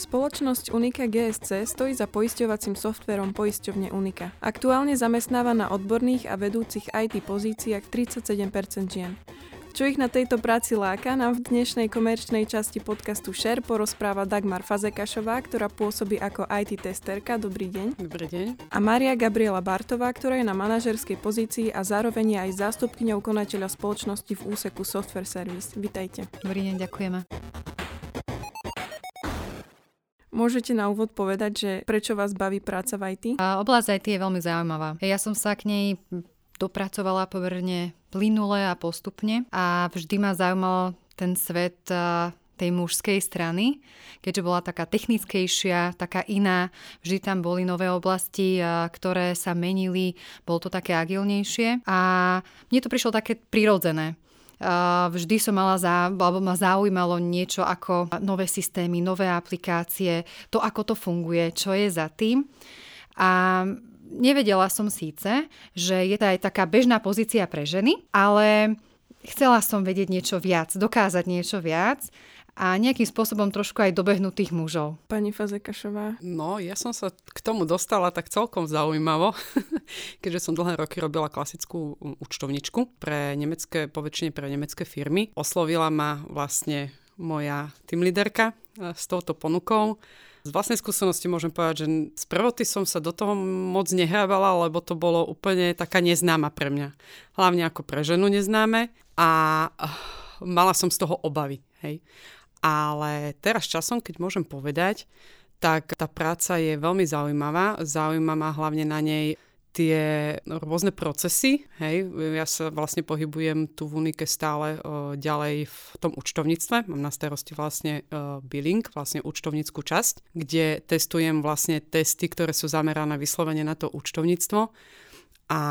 Spoločnosť Unika GSC stojí za poisťovacím softverom poisťovne Unika. Aktuálne zamestnáva na odborných a vedúcich IT pozíciách 37% žien. Čo ich na tejto práci láka, nám v dnešnej komerčnej časti podcastu Share porozpráva Dagmar Fazekašová, ktorá pôsobí ako IT testerka. Dobrý deň. Dobrý deň. A Maria Gabriela Bartová, ktorá je na manažerskej pozícii a zároveň je aj zástupkyňou konateľa spoločnosti v úseku Software Service. Vitajte. Dobrý deň, ďakujeme. Môžete na úvod povedať, že prečo vás baví práca v IT? A oblasť IT je veľmi zaujímavá. Ja som sa k nej dopracovala pomerne plynule a postupne a vždy ma zaujímal ten svet tej mužskej strany, keďže bola taká technickejšia, taká iná. Vždy tam boli nové oblasti, ktoré sa menili, bolo to také agilnejšie a mne to prišlo také prirodzené vždy som mala za, alebo ma zaujímalo niečo ako nové systémy, nové aplikácie, to ako to funguje, čo je za tým. A nevedela som síce, že je to aj taká bežná pozícia pre ženy, ale chcela som vedieť niečo viac, dokázať niečo viac a nejakým spôsobom trošku aj dobehnutých mužov. Pani Fazekašová. No, ja som sa k tomu dostala tak celkom zaujímavo, keďže som dlhé roky robila klasickú účtovničku pre nemecké, poväčšine pre nemecké firmy. Oslovila ma vlastne moja tým líderka e, s touto ponukou. Z vlastnej skúsenosti môžem povedať, že z prvoty som sa do toho moc nehrávala, lebo to bolo úplne taká neznáma pre mňa. Hlavne ako pre ženu neznáme a e, mala som z toho obavy. Hej. Ale teraz časom, keď môžem povedať, tak tá práca je veľmi zaujímavá. Zaujíma ma hlavne na nej tie rôzne procesy. Hej. Ja sa vlastne pohybujem tu v Unike stále o, ďalej v tom účtovníctve. Mám na starosti vlastne o, billing, vlastne účtovníckú časť, kde testujem vlastne testy, ktoré sú zamerané vyslovene na to účtovníctvo. A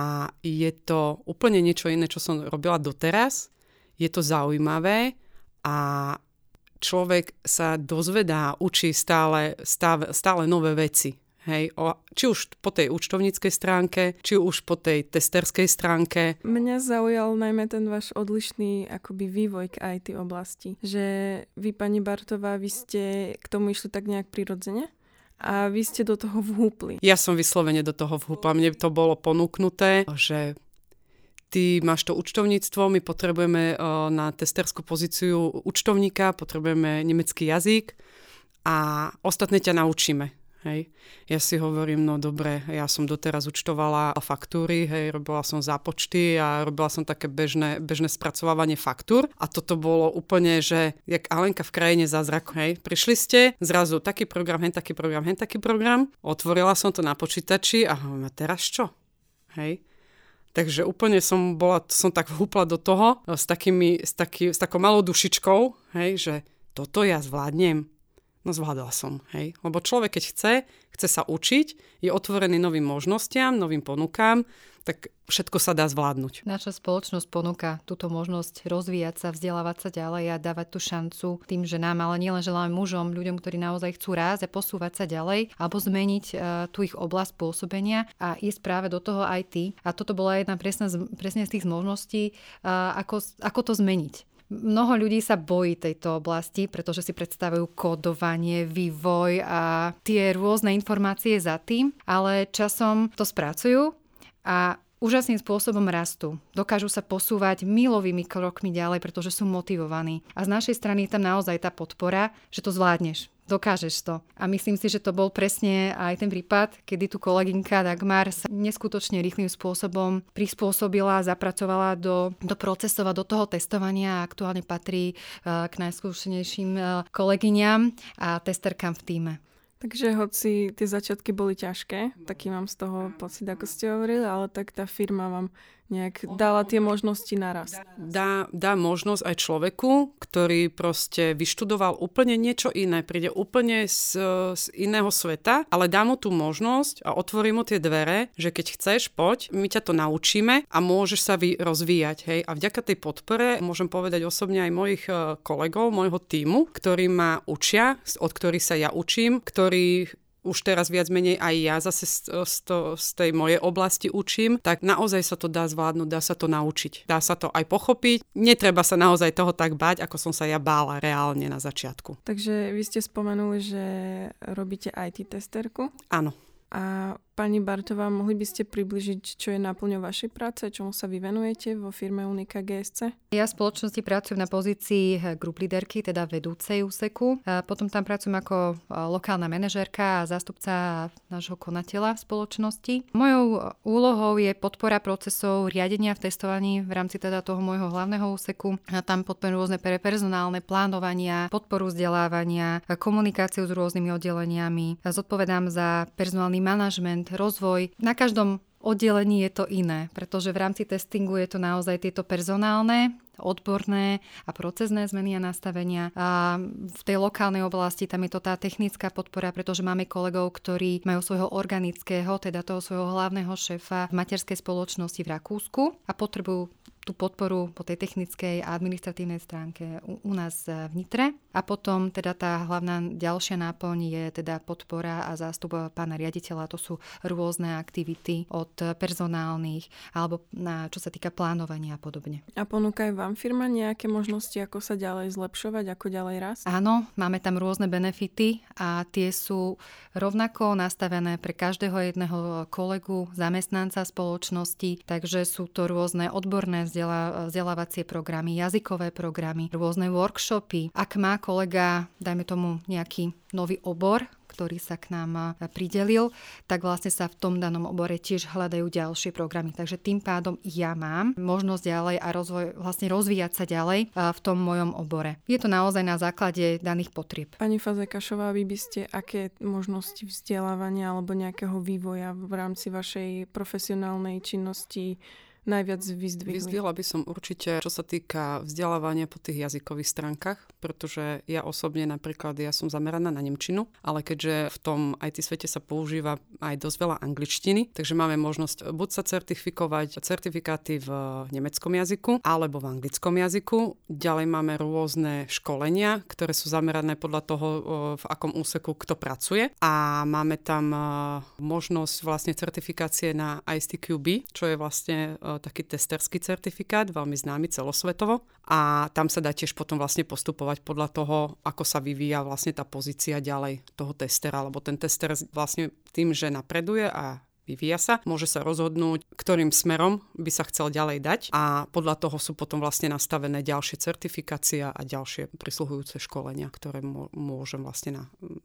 je to úplne niečo iné, čo som robila doteraz. Je to zaujímavé a človek sa dozvedá, učí stále, stále, stále nové veci. Hej, o, či už po tej účtovníckej stránke, či už po tej testerskej stránke. Mňa zaujal najmä ten váš odlišný akoby vývoj k IT oblasti. Že vy, pani Bartová, vy ste k tomu išli tak nejak prirodzene? A vy ste do toho vhúpli. Ja som vyslovene do toho vhúpla. Mne to bolo ponúknuté, že ty máš to účtovníctvo, my potrebujeme na testerskú pozíciu účtovníka, potrebujeme nemecký jazyk a ostatné ťa naučíme. Hej. Ja si hovorím, no dobre, ja som doteraz účtovala faktúry, hej, robila som zápočty a robila som také bežné, bežné spracovávanie faktúr a toto bolo úplne, že jak Alenka v krajine zázraku, hej. Prišli ste, zrazu taký program, hen taký program, hen taký program, otvorila som to na počítači a hovorím, teraz čo? Hej. Takže úplne som bola, som tak vhúpla do toho s, takými, s, taký, s takou malou dušičkou, hej, že toto ja zvládnem. No zvládala som, hej. Lebo človek, keď chce, chce sa učiť, je otvorený novým možnostiam, novým ponukám, tak všetko sa dá zvládnuť. Naša spoločnosť ponúka túto možnosť rozvíjať sa, vzdelávať sa ďalej a dávať tú šancu tým ženám, ale nielen želáme mužom, ľuďom, ktorí naozaj chcú rásť a posúvať sa ďalej alebo zmeniť uh, tú ich oblasť pôsobenia a ísť práve do toho IT. A toto bola jedna presne, presne z tých možností, uh, ako, ako to zmeniť. Mnoho ľudí sa bojí tejto oblasti, pretože si predstavujú kódovanie, vývoj a tie rôzne informácie za tým, ale časom to spracujú a úžasným spôsobom rastú. Dokážu sa posúvať milovými krokmi ďalej, pretože sú motivovaní. A z našej strany je tam naozaj tá podpora, že to zvládneš, dokážeš to. A myslím si, že to bol presne aj ten prípad, kedy tu kolegynka Dagmar sa neskutočne rýchlým spôsobom prispôsobila, zapracovala do, do procesov a do toho testovania a aktuálne patrí uh, k najskúšenejším uh, kolegyňam a testerkám v týme. Takže hoci tie začiatky boli ťažké, taký mám z toho pocit, ako ste hovorili, ale tak tá firma vám nejak dala tie možnosti naraz. Dá, dá možnosť aj človeku, ktorý proste vyštudoval úplne niečo iné, príde úplne z, z iného sveta, ale dá mu tú možnosť a otvorí mu tie dvere, že keď chceš, poď, my ťa to naučíme a môžeš sa vy, rozvíjať. Hej. A vďaka tej podpore môžem povedať osobne aj mojich e, kolegov, môjho týmu, ktorí ma učia, od ktorých sa ja učím, ktorí už teraz viac menej aj ja zase z, z, to, z tej mojej oblasti učím, tak naozaj sa to dá zvládnuť, dá sa to naučiť. Dá sa to aj pochopiť. Netreba sa naozaj toho tak báť, ako som sa ja bála reálne na začiatku. Takže vy ste spomenuli, že robíte IT testerku? Áno. A Pani Bartová, mohli by ste približiť, čo je náplňou vašej práce, čomu sa vy venujete vo firme Unika GSC? Ja v spoločnosti pracujem na pozícii group leaderky, teda vedúcej úseku. Potom tam pracujem ako lokálna manažérka a zástupca nášho konateľa v spoločnosti. Mojou úlohou je podpora procesov riadenia v testovaní v rámci teda toho môjho hlavného úseku. Tam podporujem rôzne personálne plánovania, podporu vzdelávania, komunikáciu s rôznymi oddeleniami. Zodpovedám za personálny manažment, rozvoj. Na každom oddelení je to iné, pretože v rámci testingu je to naozaj tieto personálne, odborné a procesné zmeny a nastavenia. A v tej lokálnej oblasti tam je to tá technická podpora, pretože máme kolegov, ktorí majú svojho organického, teda toho svojho hlavného šéfa v materskej spoločnosti v Rakúsku a potrebujú tú podporu po tej technickej a administratívnej stránke u, u nás v Nitre. A potom teda tá hlavná ďalšia náplň je teda podpora a zástup pána riaditeľa. To sú rôzne aktivity od personálnych alebo na, čo sa týka plánovania a podobne. A ponúka aj vám firma nejaké možnosti, ako sa ďalej zlepšovať, ako ďalej rast? Áno, máme tam rôzne benefity a tie sú rovnako nastavené pre každého jedného kolegu, zamestnanca spoločnosti, takže sú to rôzne odborné vzdelávacie programy, jazykové programy, rôzne workshopy. Ak má kolega, dajme tomu nejaký nový obor, ktorý sa k nám pridelil, tak vlastne sa v tom danom obore tiež hľadajú ďalšie programy. Takže tým pádom ja mám možnosť ďalej a rozvoj, vlastne rozvíjať sa ďalej v tom mojom obore. Je to naozaj na základe daných potrieb. Pani Fazekašová, vy by ste aké možnosti vzdelávania alebo nejakého vývoja v rámci vašej profesionálnej činnosti najviac vyzdvihli? Vyzdvihla by som určite, čo sa týka vzdelávania po tých jazykových stránkach, pretože ja osobne napríklad, ja som zameraná na Nemčinu, ale keďže v tom IT svete sa používa aj dosť veľa angličtiny, takže máme možnosť buď sa certifikovať certifikáty v nemeckom jazyku alebo v anglickom jazyku. Ďalej máme rôzne školenia, ktoré sú zamerané podľa toho, v akom úseku kto pracuje. A máme tam možnosť vlastne certifikácie na ISTQB, čo je vlastne taký testerský certifikát, veľmi známy celosvetovo. A tam sa dá tiež potom vlastne postupovať podľa toho, ako sa vyvíja vlastne tá pozícia ďalej toho testera, lebo ten tester vlastne tým, že napreduje a vyvíja sa, môže sa rozhodnúť, ktorým smerom by sa chcel ďalej dať a podľa toho sú potom vlastne nastavené ďalšie certifikácia a ďalšie prisluhujúce školenia, ktoré môžem vlastne na,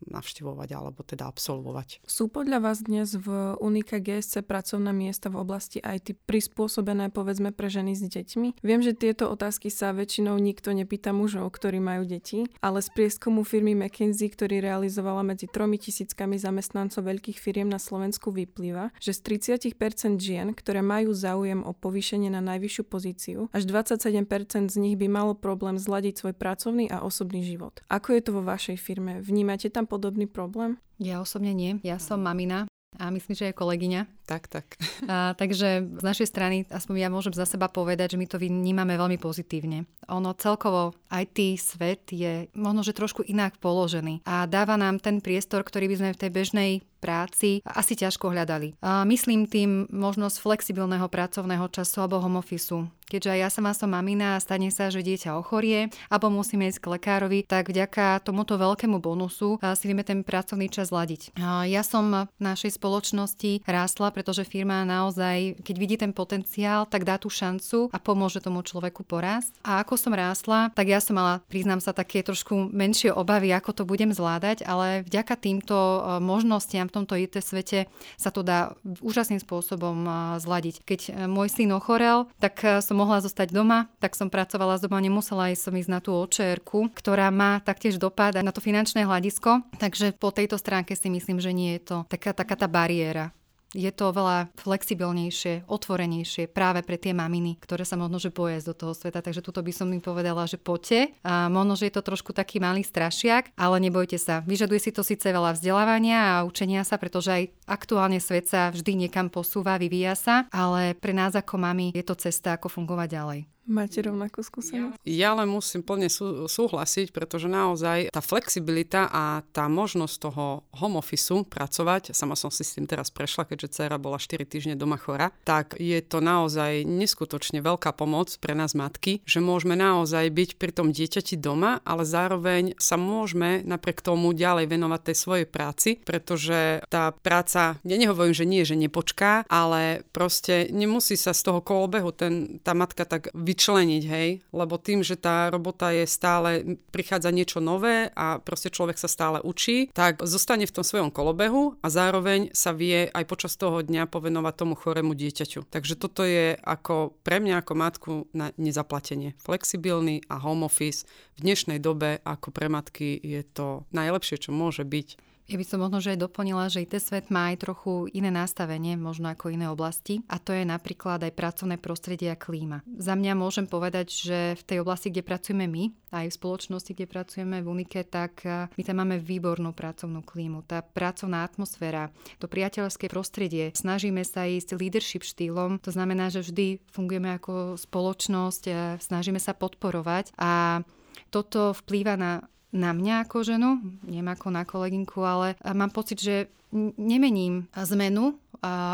navštevovať alebo teda absolvovať. Sú podľa vás dnes v Unika GSC pracovné miesta v oblasti IT prispôsobené povedzme pre ženy s deťmi? Viem, že tieto otázky sa väčšinou nikto nepýta mužov, ktorí majú deti, ale z prieskumu firmy McKinsey, ktorý realizovala medzi tromi tisíckami zamestnancov veľkých firiem na Slovensku vyplýva, že z 30% žien, ktoré majú záujem o povýšenie na najvyššiu pozíciu, až 27% z nich by malo problém zladiť svoj pracovný a osobný život. Ako je to vo vašej firme? Vnímate tam podobný problém? Ja osobne nie. Ja som mamina a myslím, že je kolegyňa. Tak, tak. A, takže z našej strany, aspoň ja môžem za seba povedať, že my to vnímame veľmi pozitívne. Ono celkovo IT svet je možno, že trošku inak položený a dáva nám ten priestor, ktorý by sme v tej bežnej práci asi ťažko hľadali. A myslím tým možnosť flexibilného pracovného času alebo home office. Keďže aj ja sama som mamina a stane sa, že dieťa ochorie alebo musíme ísť k lekárovi, tak vďaka tomuto veľkému bonusu si vieme ten pracovný čas zladiť. Ja som v našej spoločnosti rástla, pretože firma naozaj, keď vidí ten potenciál, tak dá tú šancu a pomôže tomu človeku porásť. A ako som rástla, tak ja som mala, priznám sa, také trošku menšie obavy, ako to budem zvládať, ale vďaka týmto možnostiam tomto IT svete sa to dá úžasným spôsobom zladiť. Keď e, môj syn ochorel, tak e, som mohla zostať doma, tak som pracovala z doma, nemusela aj som ísť na tú očr ktorá má taktiež dopad na to finančné hľadisko. Takže po tejto stránke si myslím, že nie je to taká, taká tá bariéra je to veľa flexibilnejšie, otvorenejšie práve pre tie maminy, ktoré sa možno, že boje do toho sveta. Takže tuto by som im povedala, že poďte. A možno, že je to trošku taký malý strašiak, ale nebojte sa. Vyžaduje si to síce veľa vzdelávania a učenia sa, pretože aj aktuálne svet sa vždy niekam posúva, vyvíja sa, ale pre nás ako mami je to cesta, ako fungovať ďalej. Máte rovnakú skúsenosť? Ja len musím plne sú, súhlasiť, pretože naozaj tá flexibilita a tá možnosť toho home office pracovať, sama som si s tým teraz prešla, keďže dcera bola 4 týždne doma chora, tak je to naozaj neskutočne veľká pomoc pre nás matky, že môžeme naozaj byť pri tom dieťati doma, ale zároveň sa môžeme napriek tomu ďalej venovať tej svojej práci, pretože tá práca, ja nehovorím, že nie, že nepočká, ale proste nemusí sa z toho kolobehu ten, tá matka tak vy vyčleniť, hej, lebo tým, že tá robota je stále, prichádza niečo nové a proste človek sa stále učí, tak zostane v tom svojom kolobehu a zároveň sa vie aj počas toho dňa povenovať tomu chorému dieťaťu. Takže toto je ako pre mňa ako matku na nezaplatenie. Flexibilný a home office v dnešnej dobe ako pre matky je to najlepšie, čo môže byť. Ja by som možno, že aj doplnila, že IT svet má aj trochu iné nastavenie, možno ako iné oblasti, a to je napríklad aj pracovné prostredie a klíma. Za mňa môžem povedať, že v tej oblasti, kde pracujeme my, aj v spoločnosti, kde pracujeme v Unike, tak my tam máme výbornú pracovnú klímu. Tá pracovná atmosféra, to priateľské prostredie, snažíme sa ísť leadership štýlom, to znamená, že vždy fungujeme ako spoločnosť, snažíme sa podporovať a toto vplýva na na mňa ako ženu, neviem ako na kolegynku, ale mám pocit, že nemením zmenu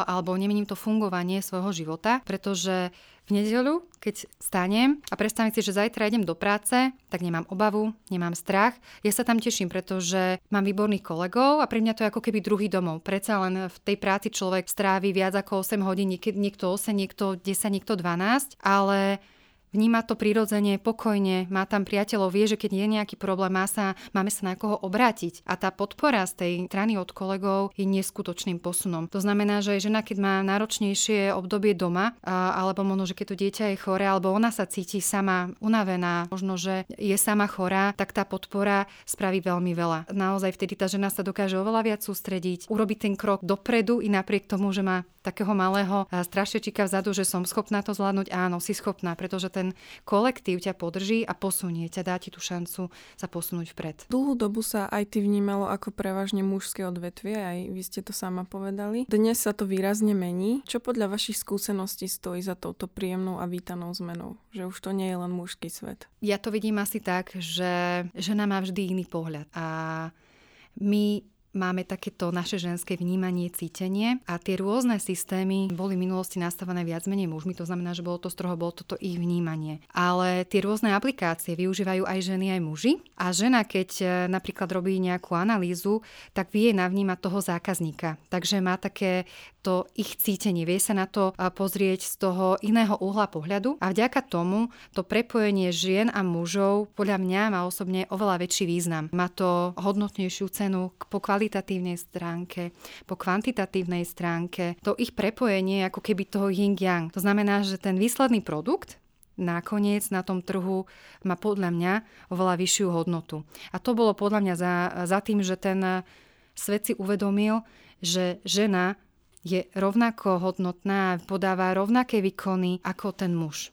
alebo nemením to fungovanie svojho života, pretože v nedeľu, keď stanem a predstavím si, že zajtra idem do práce, tak nemám obavu, nemám strach. Ja sa tam teším, pretože mám výborných kolegov a pre mňa to je ako keby druhý domov. Predsa len v tej práci človek strávi viac ako 8 hodín, niekto 8, niekto 10, niekto 12, ale vníma to prirodzene, pokojne, má tam priateľov, vie, že keď je nejaký problém, má sa, máme sa na koho obrátiť. A tá podpora z tej strany od kolegov je neskutočným posunom. To znamená, že žena, keď má náročnejšie obdobie doma, alebo možno, že keď to dieťa je chore, alebo ona sa cíti sama unavená, možno, že je sama chorá, tak tá podpora spraví veľmi veľa. Naozaj vtedy tá žena sa dokáže oveľa viac sústrediť, urobiť ten krok dopredu i napriek tomu, že má takého malého strašečika vzadu, že som schopná to zvládnuť, áno, si schopná, pretože ten kolektív ťa podrží a posunie ťa, dá ti tú šancu sa posunúť vpred. Dlhú dobu sa aj ty vnímalo ako prevažne mužské odvetvie, aj vy ste to sama povedali. Dnes sa to výrazne mení. Čo podľa vašich skúseností stojí za touto príjemnou a vítanou zmenou? Že už to nie je len mužský svet. Ja to vidím asi tak, že žena má vždy iný pohľad a my máme takéto naše ženské vnímanie, cítenie a tie rôzne systémy boli v minulosti nastavené viac menej mužmi, to znamená, že bolo to stroho, bolo toto ich vnímanie. Ale tie rôzne aplikácie využívajú aj ženy, aj muži a žena, keď e, napríklad robí nejakú analýzu, tak vie navnímať toho zákazníka. Takže má také to ich cítenie, vie sa na to pozrieť z toho iného uhla pohľadu a vďaka tomu to prepojenie žien a mužov podľa mňa má osobne oveľa väčší význam. Má to hodnotnejšiu cenu po kvalitatívnej stránke, po kvantitatívnej stránke. To ich prepojenie ako keby toho yin-yang. To znamená, že ten výsledný produkt nakoniec na tom trhu má podľa mňa oveľa vyššiu hodnotu. A to bolo podľa mňa za, za tým, že ten svet si uvedomil, že žena je rovnako hodnotná a podáva rovnaké výkony ako ten muž.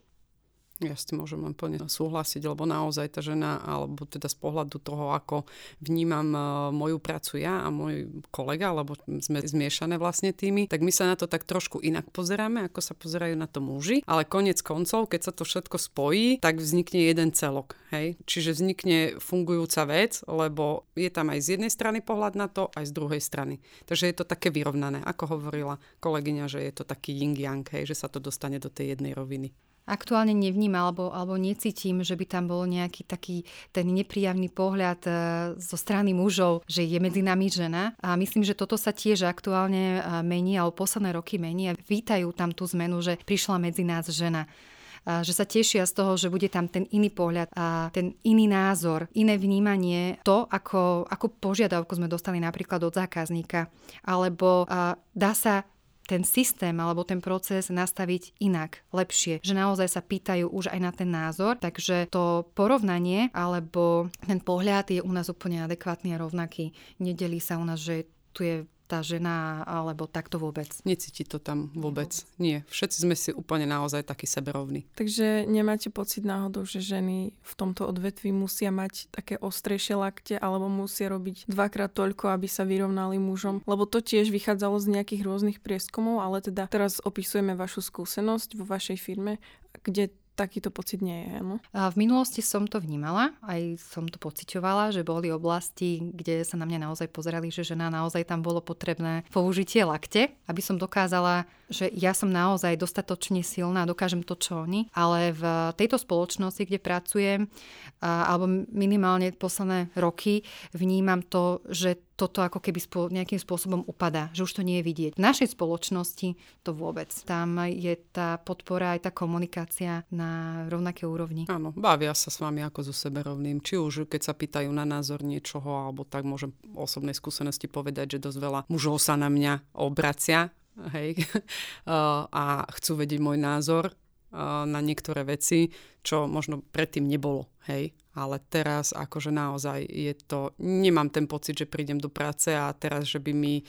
Ja s tým môžem len plne súhlasiť, lebo naozaj tá žena, alebo teda z pohľadu toho, ako vnímam e, moju prácu ja a môj kolega, lebo sme zmiešané vlastne tými, tak my sa na to tak trošku inak pozeráme, ako sa pozerajú na to muži, ale konec koncov, keď sa to všetko spojí, tak vznikne jeden celok. Hej? Čiže vznikne fungujúca vec, lebo je tam aj z jednej strany pohľad na to, aj z druhej strany. Takže je to také vyrovnané, ako hovorila kolegyňa, že je to taký yin-yang, hej? že sa to dostane do tej jednej roviny aktuálne nevníma alebo, alebo necítim, že by tam bol nejaký taký ten nepríjemný pohľad e, zo strany mužov, že je medzi nami žena. A myslím, že toto sa tiež aktuálne e, mení, alebo posledné roky mení a vítajú tam tú zmenu, že prišla medzi nás žena že sa tešia z toho, že bude tam ten iný pohľad a ten iný názor, iné vnímanie, to, ako, ako požiadavku sme dostali napríklad od zákazníka, alebo dá sa ten systém alebo ten proces nastaviť inak, lepšie. Že naozaj sa pýtajú už aj na ten názor, takže to porovnanie alebo ten pohľad je u nás úplne adekvátny a rovnaký. Nedelí sa u nás, že tu je tá žena, alebo takto vôbec. Necíti to tam vôbec. Nie. Všetci sme si úplne naozaj takí seberovní. Takže nemáte pocit náhodou, že ženy v tomto odvetví musia mať také ostrejšie lakte, alebo musia robiť dvakrát toľko, aby sa vyrovnali mužom? Lebo to tiež vychádzalo z nejakých rôznych prieskumov, ale teda teraz opisujeme vašu skúsenosť vo vašej firme, kde takýto pocit nie je. No? A v minulosti som to vnímala, aj som to pociťovala, že boli oblasti, kde sa na mňa naozaj pozerali, že žena naozaj tam bolo potrebné použitie lakte, aby som dokázala, že ja som naozaj dostatočne silná, dokážem to, čo oni, ale v tejto spoločnosti, kde pracujem, alebo minimálne posledné roky, vnímam to, že toto ako keby spo, nejakým spôsobom upadá, že už to nie je vidieť. V našej spoločnosti to vôbec. Tam je tá podpora aj tá komunikácia na rovnaké úrovni. Áno, bavia sa s vami ako so seberovným. Či už keď sa pýtajú na názor niečoho, alebo tak môžem osobnej skúsenosti povedať, že dosť veľa mužov sa na mňa obracia hej, a chcú vedieť môj názor na niektoré veci, čo možno predtým nebolo, hej ale teraz akože naozaj je to, nemám ten pocit, že prídem do práce a teraz, že by mi e,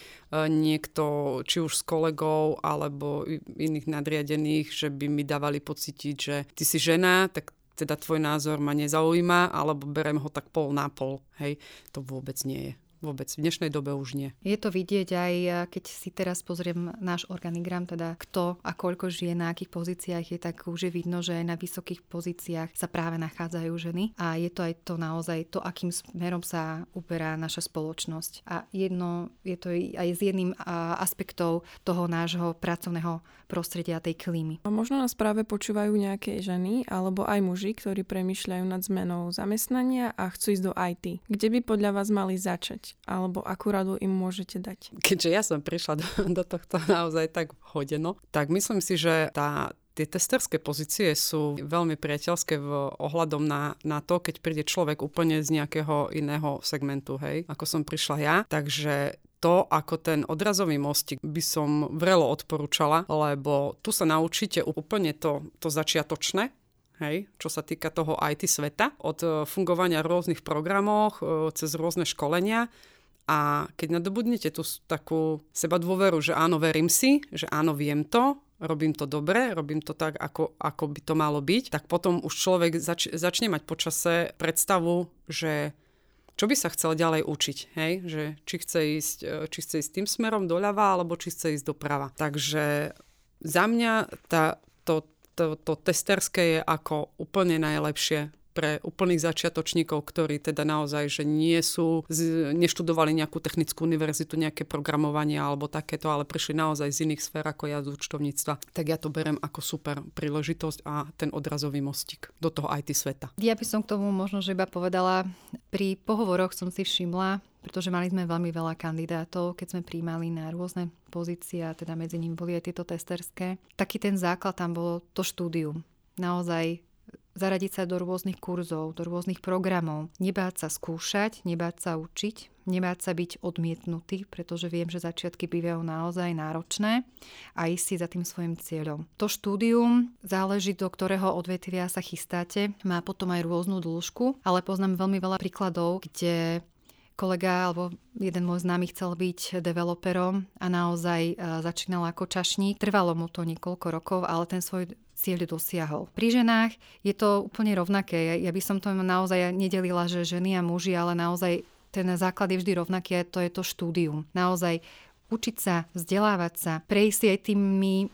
niekto, či už s kolegou alebo iných nadriadených, že by mi dávali pocítiť, že ty si žena, tak teda tvoj názor ma nezaujíma, alebo berem ho tak pol na pol. Hej, to vôbec nie je. Vôbec. V dnešnej dobe už nie. Je to vidieť aj, keď si teraz pozriem náš organigram, teda kto a koľko žije na akých pozíciách je, tak už je vidno, že aj na vysokých pozíciách sa práve nachádzajú ženy. A je to aj to naozaj to, akým smerom sa uberá naša spoločnosť. A jedno, je to aj z jedným aspektov toho nášho pracovného prostredia tej klímy. A možno nás práve počúvajú nejaké ženy alebo aj muži, ktorí premyšľajú nad zmenou zamestnania a chcú ísť do IT. Kde by podľa vás mali začať? Alebo akú radu im môžete dať? Keďže ja som prišla do, do tohto naozaj tak hodeno, tak myslím si, že tá tie testerské pozície sú veľmi priateľské v ohľadom na, na to, keď príde človek úplne z nejakého iného segmentu, hej, ako som prišla ja. Takže to ako ten odrazový mostík by som vrelo odporúčala, lebo tu sa naučíte úplne to, to začiatočné, hej, čo sa týka toho IT sveta, od e, fungovania v rôznych programoch, e, cez rôzne školenia. A keď nadobudnete tú takú seba dôveru, že áno, verím si, že áno, viem to, robím to dobre, robím to tak, ako, ako by to malo byť, tak potom už človek zač- začne mať počase predstavu, že čo by sa chcel ďalej učiť, hej? Že či chce, ísť, e, či chce ísť tým smerom doľava, alebo či chce ísť doprava. Takže za mňa tá, to, to, testerské je ako úplne najlepšie pre úplných začiatočníkov, ktorí teda naozaj, že nie sú, neštudovali nejakú technickú univerzitu, nejaké programovanie alebo takéto, ale prišli naozaj z iných sfér ako ja z účtovníctva. Tak ja to berem ako super príležitosť a ten odrazový mostík do toho IT sveta. Ja by som k tomu možno, že iba povedala, pri pohovoroch som si všimla, pretože mali sme veľmi veľa kandidátov, keď sme príjmali na rôzne pozície teda medzi nimi boli aj tieto testerské. Taký ten základ tam bolo to štúdium. Naozaj zaradiť sa do rôznych kurzov, do rôznych programov, nebáť sa skúšať, nebáť sa učiť, nebáť sa byť odmietnutý, pretože viem, že začiatky bývajú naozaj náročné a ísť si za tým svojim cieľom. To štúdium záleží, do ktorého odvetvia sa chystáte, má potom aj rôznu dĺžku, ale poznám veľmi veľa príkladov, kde kolega alebo jeden môj známy chcel byť developerom a naozaj e, začínal ako čašník. Trvalo mu to niekoľko rokov, ale ten svoj cieľ dosiahol. Pri ženách je to úplne rovnaké. Ja by som to naozaj nedelila, že ženy a muži, ale naozaj ten základ je vždy rovnaký a to je to štúdium. Naozaj učiť sa, vzdelávať sa, prejsť aj tými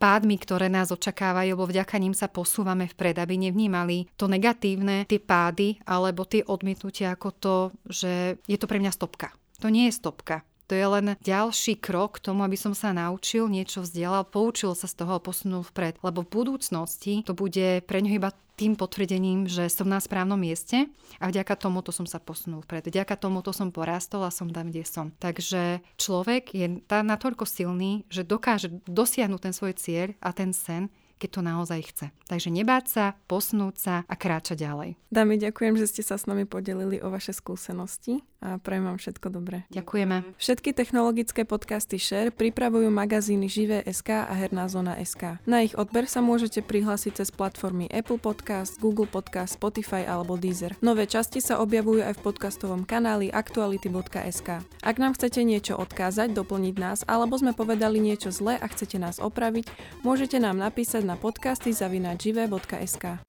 pádmi, ktoré nás očakávajú, lebo vďaka ním sa posúvame vpred, aby nevnímali to negatívne, tie pády alebo tie odmietnutia ako to, že je to pre mňa stopka. To nie je stopka. To je len ďalší krok k tomu, aby som sa naučil, niečo vzdelal, poučil sa z toho a posunul vpred. Lebo v budúcnosti to bude pre ňo iba tým potvrdením, že som na správnom mieste a vďaka tomuto som sa posunul vpred. Vďaka tomuto som porastol a som tam, kde som. Takže človek je natoľko silný, že dokáže dosiahnuť ten svoj cieľ a ten sen, keď to naozaj chce. Takže nebáť sa, posnúť sa a kráčať ďalej. Dámy, ďakujem, že ste sa s nami podelili o vaše skúsenosti a prajem vám všetko dobré. Ďakujeme. Všetky technologické podcasty Share pripravujú magazíny Živé.sk a Herná zóna SK. Na ich odber sa môžete prihlásiť cez platformy Apple Podcast, Google Podcast, Spotify alebo Deezer. Nové časti sa objavujú aj v podcastovom kanáli aktuality.sk. Ak nám chcete niečo odkázať, doplniť nás alebo sme povedali niečo zlé a chcete nás opraviť, môžete nám napísať na podcasty zavinačive.sk.